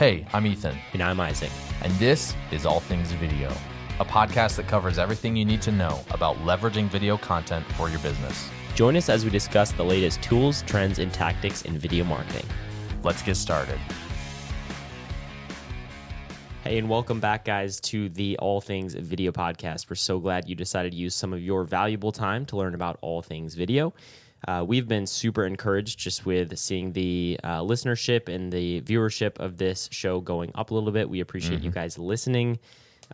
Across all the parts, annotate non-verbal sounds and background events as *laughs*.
Hey, I'm Ethan, And I'm Isaac. and this is All Things Video, a podcast that covers everything you need to know about leveraging video content for your business. Join us as we discuss the latest tools, trends, and tactics in video marketing. Let's get started. Hey, and welcome back, guys, to the All Things Video podcast. We're so glad you decided to use some of your valuable time to learn about all things video. Uh, we've been super encouraged just with seeing the uh, listenership and the viewership of this show going up a little bit. We appreciate you guys listening.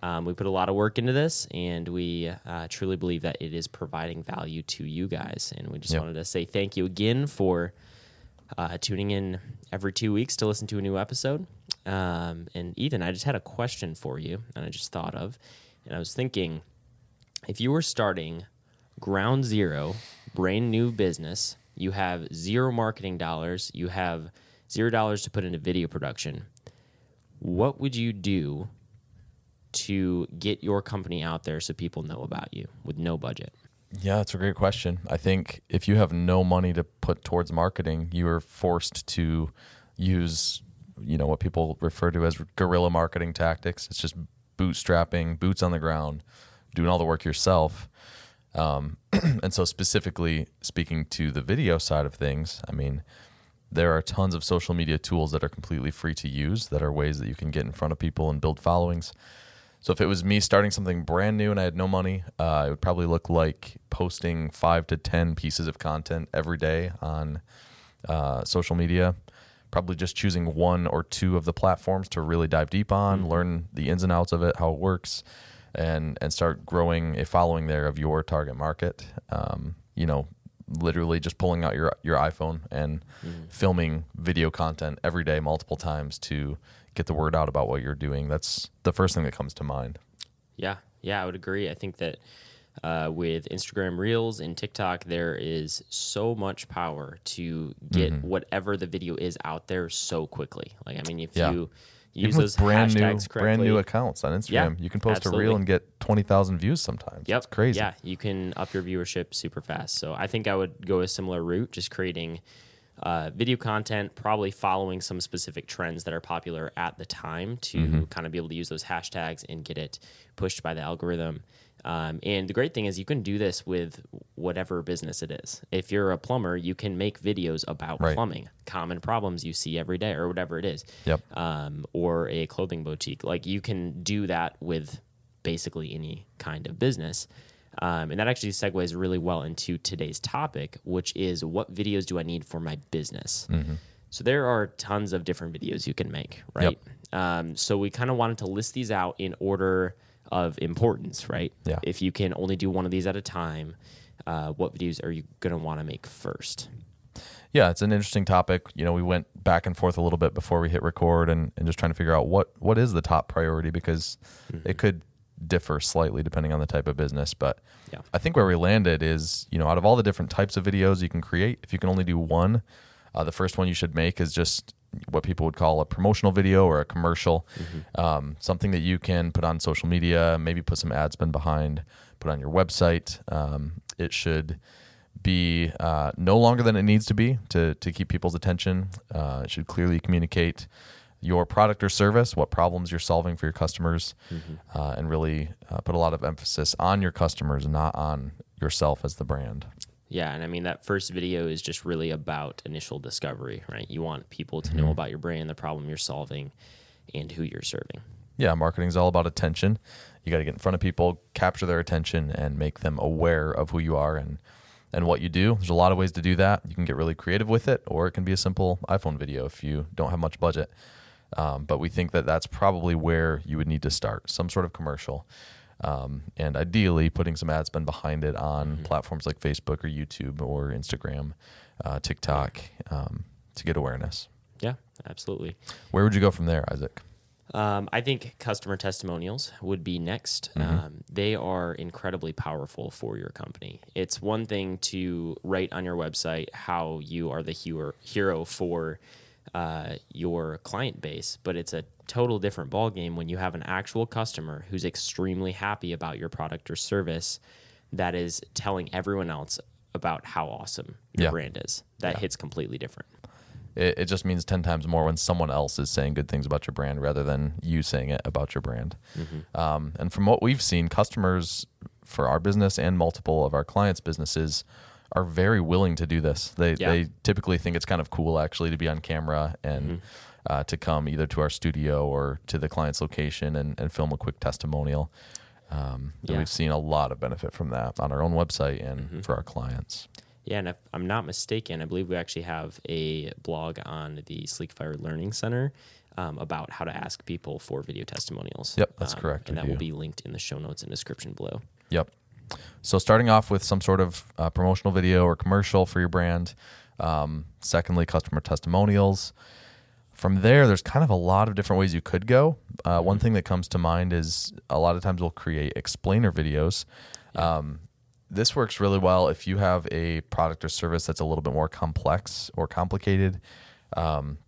Um, we put a lot of work into this, and we uh, truly believe that it is providing value to you guys. And we just Yep. wanted to say thank you again for uh, tuning in every two weeks to listen to a new episode. Um, and Ethan, I just had a question for you, and I just thought of, and I was thinking, if you were starting ground zero, brand new business, you have zero marketing dollars, you have zero dollars to put into video production, what would you do to get your company out there so people know about you with no budget? Yeah, that's a great question. I think if you have no money to put towards marketing, you are forced to use, you know, what people refer to as guerrilla marketing tactics. It's just bootstrapping, boots on the ground, doing all the work yourself. Um, *clears throat* and so, specifically speaking to the video side of things, I mean, there are tons of social media tools that are completely free to use that are ways that you can get in front of people and build followings. So if it was me starting something brand new and I had no money, uh, it would probably look like posting five to ten pieces of content every day on uh, social media. Probably just choosing one or two of the platforms to really dive deep on, learn the ins and outs of it, how it works, and and start growing a following there of your target market. Um, you know, literally just pulling out your your iPhone and filming video content every day, multiple times to get the word out about what you're doing. That's the first thing that comes to mind. Yeah, yeah, I would agree. I think that uh, with Instagram Reels and TikTok, there is so much power to get Mm-hmm. whatever the video is out there so quickly. Like, I mean, if Yeah. you use Even those with brand new hashtags brand new accounts on Instagram, Yeah, you can post a reel and get twenty thousand views sometimes. Yep. It's crazy. Yeah, you can up your viewership super fast. So I think I would go a similar route, just creating uh, video content, probably following some specific trends that are popular at the time to Mm-hmm. kind of be able to use those hashtags and get it pushed by the algorithm. Um, and the great thing is you can do this with whatever business it is. If you're a plumber, you can make videos about Right. plumbing, common problems you see every day, or whatever it is Yep. um, or a clothing boutique. Like you can do that with basically any kind of business. Um, and that actually segues really well into today's topic, which is what videos do I need for my business? So there are tons of different videos you can make, right? Um, so we kind of wanted to list these out in order of importance, right? Yeah. If you can only do one of these at a time, uh, what videos are you going to want to make first? Yeah, it's an interesting topic. You know, we went back and forth a little bit before we hit record and, and just trying to figure out what what is the top priority because it could differ slightly depending on the type of business. But Yeah. I think where we landed is, you know, out of all the different types of videos you can create, if you can only do one, uh, the first one you should make is just what people would call a promotional video or a commercial, um, something that you can put on social media, maybe put some ad spend behind, put on your website. Um, it should be uh, no longer than it needs to be to, to keep people's attention. Uh, it should clearly communicate your product or service, what problems you're solving for your customers, uh, and really uh, put a lot of emphasis on your customers, not on yourself as the brand. Yeah, and I mean that first video is just really about initial discovery, right? You want people to know about your brand, the problem you're solving, and who you're serving. Yeah, marketing is all about attention. You got to get in front of people, capture their attention, and make them aware of who you are and and what you do. There's a lot of ways to do that. You can get really creative with it, or it can be a simple iPhone video if you don't have much budget. Um, but we think that that's probably where you would need to start some sort of commercial. Um, and ideally, putting some ad spend behind it on platforms like Facebook or YouTube or Instagram, uh, TikTok um, to get awareness. Yeah, absolutely. Where would you go from there, Isaac? Um, I think customer testimonials would be next. Um, they are incredibly powerful for your company. It's one thing to write on your website how you are the hero, hero for uh, your client base, but it's a total different ballgame when you have an actual customer who's extremely happy about your product or service that is telling everyone else about how awesome your Yeah. brand is. That hits completely different. it, it just means 10 times more when someone else is saying good things about your brand rather than you saying it about your brand. Um, and from what we've seen, customers for our business and multiple of our clients' businesses are very willing to do this. They, Yeah. they typically think it's kind of cool actually to be on camera and uh, to come either to our studio or to the client's location and, and film a quick testimonial. Um, Yeah. we've seen a lot of benefit from that on our own website and for our clients. Yeah, and if I'm not mistaken, I believe we actually have a blog on the Sleekfire Learning Center um, about how to ask people for video testimonials. Yep, that's Um, correct, And that will be linked in the show notes and description below. Yep. So starting off with some sort of uh, promotional video or commercial for your brand. Um, secondly, customer testimonials. From there, there's kind of a lot of different ways you could go. Uh, one thing that comes to mind is a lot of times we'll create explainer videos. Um, this works really well if you have a product or service that's a little bit more complex or complicated. Um,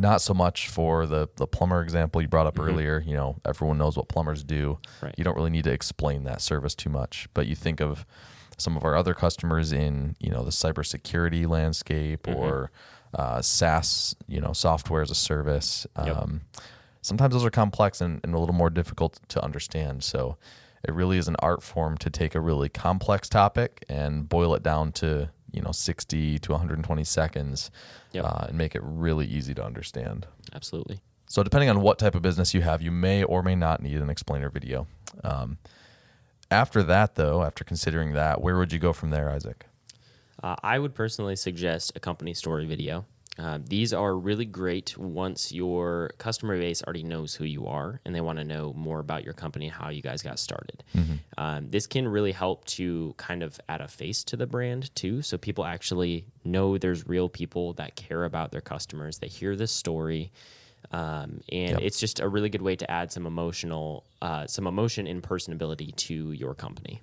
not so much for the the plumber example you brought up earlier. You know, everyone knows what plumbers do. Right. You don't really need to explain that service too much. But you think of some of our other customers in you know the cybersecurity landscape or uh, SaaS, you know, software as a service. Yep. Um, sometimes those are complex and, and a little more difficult to understand. So it really is an art form to take a really complex topic and boil it down to you know 60 to 120 seconds Yep. uh, and make it really easy to understand. Absolutely. So, depending on what type of business you have, you may or may not need an explainer video. Um, after that, though, after considering that, where would you go from there, Isaac? Uh, I would personally suggest a company story video. Uh, these are really great once your customer base already knows who you are and they want to know more about your company and how you guys got started. Um, this can really help to kind of add a face to the brand too, so people actually know there's real people that care about their customers. They hear this story, um, and Yep. it's just a really good way to add some emotional, uh, some emotion and personability to your company.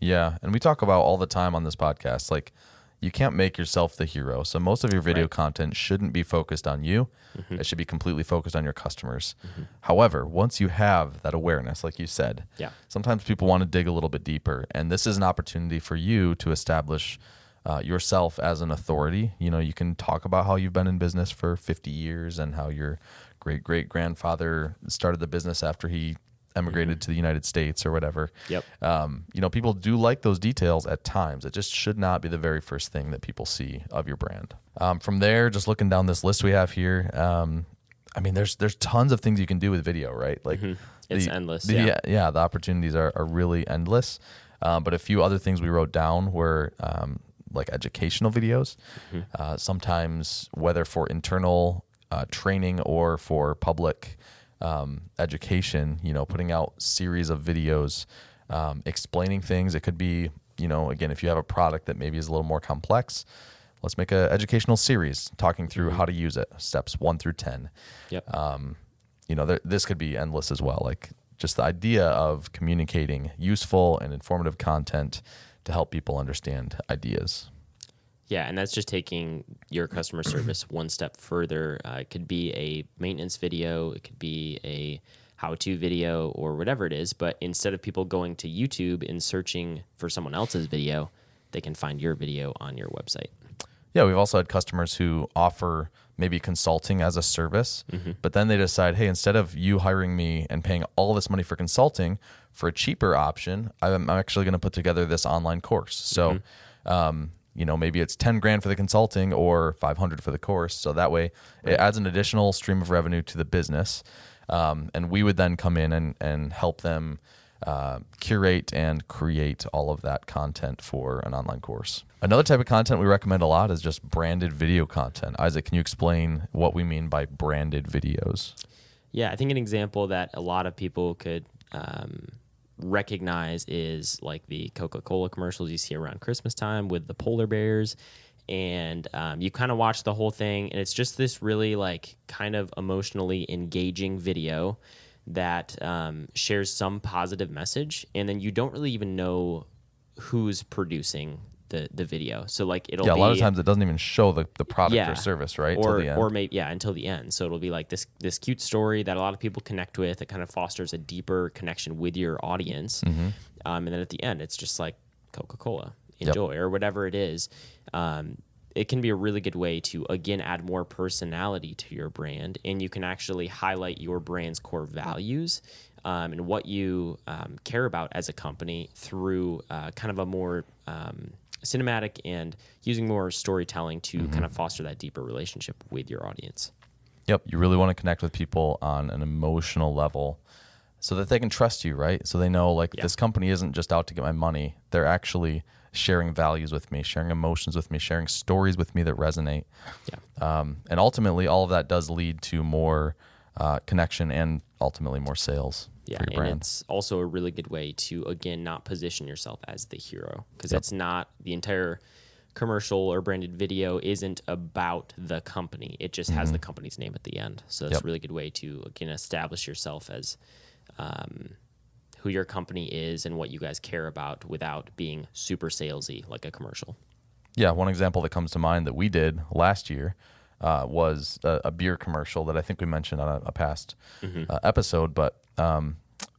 Yeah, and we talk about all the time on this podcast like you can't make yourself the hero. So most of your video Right. content shouldn't be focused on you. It should be completely focused on your customers. However, once you have that awareness, like you said, Yeah. sometimes people want to dig a little bit deeper, and this is an opportunity for you to establish uh, yourself as an authority. You know, you can talk about how you've been in business for 50 years and how your great great grandfather started the business after he emigrated to the United States or whatever. Yep. Um, you know, people do like those details at times. It just should not be the very first thing that people see of your brand. Um, from there, just looking down this list we have here, um, I mean, there's there's tons of things you can do with video, right? Like It's endless, the- yeah. yeah, yeah, the opportunities are, are really endless. Um, but a few other things we wrote down were um, like educational videos. Uh, sometimes, whether for internal uh, training or for public um, education, you know, putting out series of videos um, explaining things. It could be, you know, again, if you have a product that maybe is a little more complex, let's make an educational series talking through how to use it, steps one through 10 Yep. um, you know, there, this could be endless as well. Like just the idea of communicating useful and informative content to help people understand ideas. Yeah, and that's just taking your customer service one step further. Uh, it could be a maintenance video, it could be a how to video, or whatever it is. But instead of people going to YouTube and searching for someone else's video, they can find your video on your website. Yeah, we've also had customers who offer maybe consulting as a service, but then they decide, hey, instead of you hiring me and paying all this money for consulting, for a cheaper option, I'm I'm actually going to put together this online course. So, um, you know, maybe it's 10 grand for the consulting or 500 for the course. So that way it adds an additional stream of revenue to the business. Um, and we would then come in and, and help them uh, curate and create all of that content for an online course. Another type of content we recommend a lot is just branded video content. Isaac, can you explain what we mean by branded videos? Yeah, I think an example that a lot of people could um, recognize is like the Coca Cola commercials you see around Christmas time with the polar bears. And um, you kind of watch the whole thing, and it's just this really like kind of emotionally engaging video that um, shares some positive message. And then you don't really even know who's producing the, the video. So, like, it'll yeah, a be lot of times it doesn't even show the, the product or service, right? Or the end. or maybe yeah, until the end. So it'll be like this this cute story that a lot of people connect with. It kind of fosters a deeper connection with your audience. Mm-hmm. Um, and then at the end, it's just like Coca Cola, enjoy or whatever it is. Um, it can be a really good way to again add more personality to your brand and you can actually highlight your brand's core values um, and what you um, care about as a company through uh, kind of a more um, cinematic and using more storytelling to kind of foster that deeper relationship with your audience Yep, you really want to connect with people on an emotional level so that they can trust you, right? So they know like Yeah. this company isn't just out to get my money. They're actually sharing values with me, sharing emotions with me, sharing stories with me that resonate. yeah Um, and ultimately, all of that does lead to more uh, connection and ultimately more sales Yeah, for your and brand. it's also a really good way to again not position yourself as the hero because Yep. it's not the entire commercial or branded video isn't about the company. It just has the company's name at the end. So it's Mm-hmm. Yep. a really good way to again establish yourself as um, who your company is and what you guys care about without being super salesy like a commercial. Yeah, one example that comes to mind that we did last year uh, was a, a beer commercial that I think we mentioned on a, a past uh, episode, but um,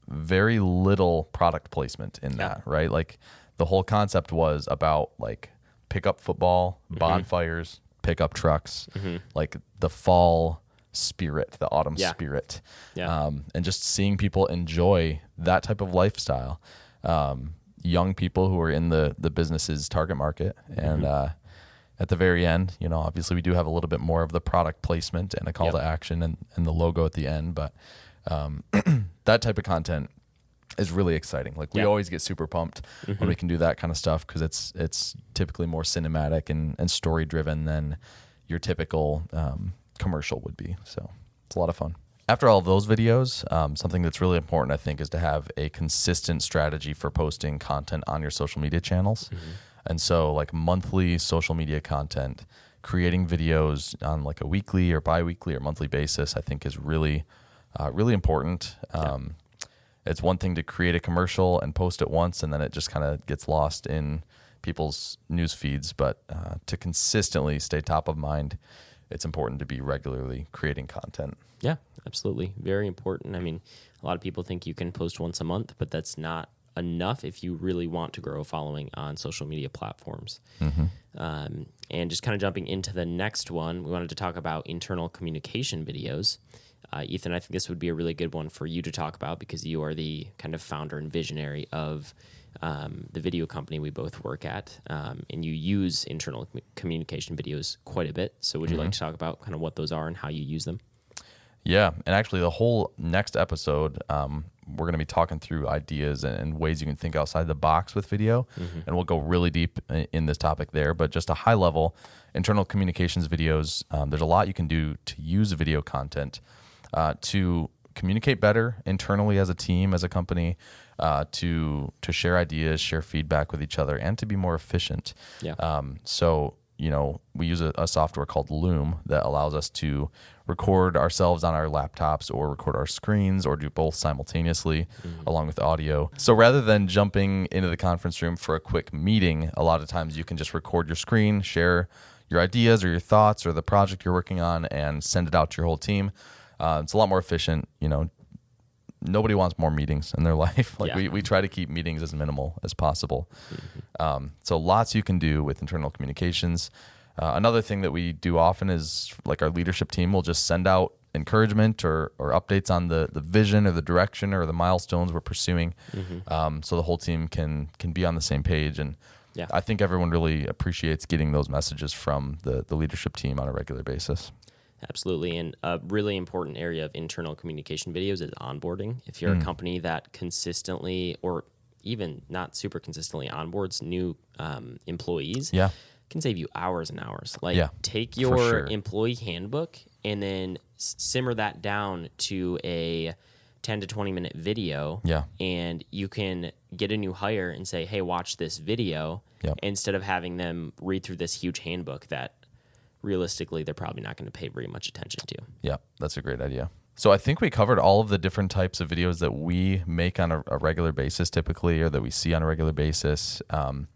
very little product placement in Yeah. that, right? Like the whole concept was about like pickup football, bonfires, pickup trucks, like the fall spirit, the autumn Yeah. spirit, Yeah. um, and just seeing people enjoy that type of lifestyle. Um, young people who are in the the business's target market, and uh, at the very end, you know, obviously we do have a little bit more of the product placement and a call Yep. to action and, and the logo at the end, but um, *clears throat* that type of content is really exciting. Like we Yeah. Mm-hmm. always get super pumped when we can do that kind of stuff because it's it's typically more cinematic and, and story driven than your typical um, commercial would be. So it's a lot of fun. After all of those videos, um, something that's really important, I think, is to have a consistent strategy for posting content on your social media channels. And so, like monthly social media content, creating videos on like a weekly or bi-weekly or monthly basis, I think is really, uh, really important. Um, it's one thing to create a commercial and post it once and then it just kind of gets lost in people's news feeds but uh, to consistently stay top of mind it's important to be regularly creating content Yeah, absolutely. Very important. I mean, a lot of people think you can post once a month, but that's not enough if you really want to grow a following on social media platforms. Um, and just kind of jumping into the next one, we wanted to talk about internal communication videos. Uh, Ethan, I think this would be a really good one for you to talk about because you are the kind of founder and visionary of um, the video company we both work at, um, and you use internal commu- communication videos quite a bit. So, would you like to talk about kind of what those are and how you use them? Yeah, and actually, the whole next episode, um, we're going to be talking through ideas and, and ways you can think outside the box with video, and we'll go really deep in, in this topic there. But just a high level, internal communications videos. Um, there's a lot you can do to use video content uh, to communicate better internally as a team, as a company, uh, to to share ideas, share feedback with each other, and to be more efficient. Yeah. Um, so you know, we use a, a software called Loom that allows us to record ourselves on our laptops or record our screens or do both simultaneously along with audio. So rather than jumping into the conference room for a quick meeting, a lot of times you can just record your screen, share your ideas or your thoughts or the project you're working on and send it out to your whole team. Uh, it's a lot more efficient, you know, nobody wants more meetings in their *laughs* life. Like Yeah. we, we try to keep meetings as minimal as possible. Um, so lots you can do with internal communications. Uh, another thing that we do often is like our leadership team will just send out encouragement or, or updates on the, the vision or the direction or the milestones we're pursuing. Um, so the whole team can, can be on the same page. And Yeah. I think everyone really appreciates getting those messages from the, the leadership team on a regular basis. Absolutely. And a really important area of internal communication videos is onboarding. If you're a company that consistently or even not super consistently onboards new um, employees, Yeah. can save you hours and hours. Like Yeah, take your sure. employee handbook and then simmer that down to a 10 to 20 minute video. Yeah. And you can get a new hire and say, hey, watch this video Yep. instead of having them read through this huge handbook that realistically they're probably not going to pay very much attention to. Yeah, that's a great idea. So I think we covered all of the different types of videos that we make on a, a regular basis, typically, or that we see on a regular basis. Um,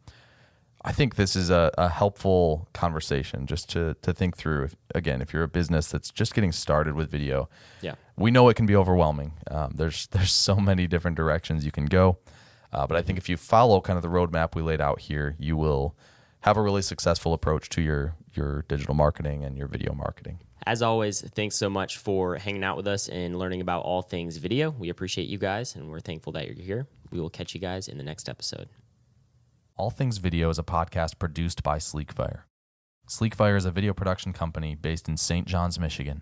I think this is a, a helpful conversation just to to think through. If, again, if you're a business that's just getting started with video, Yeah. we know it can be overwhelming. Um, there's *laughs* there's so many different directions you can go, uh, but I think if you follow kind of the roadmap we laid out here, you will have a really successful approach to your your digital marketing and your video marketing. As always, thanks so much for hanging out with us and learning about all things video. We appreciate you guys and we're thankful that you're here. We will catch you guys in the next episode. All Things Video is a podcast produced by Sleekfire. Sleekfire is a video production company based in St. John's, Michigan.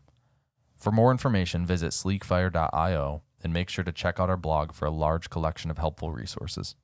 For more information, visit sleekfire.io and make sure to check out our blog for a large collection of helpful resources.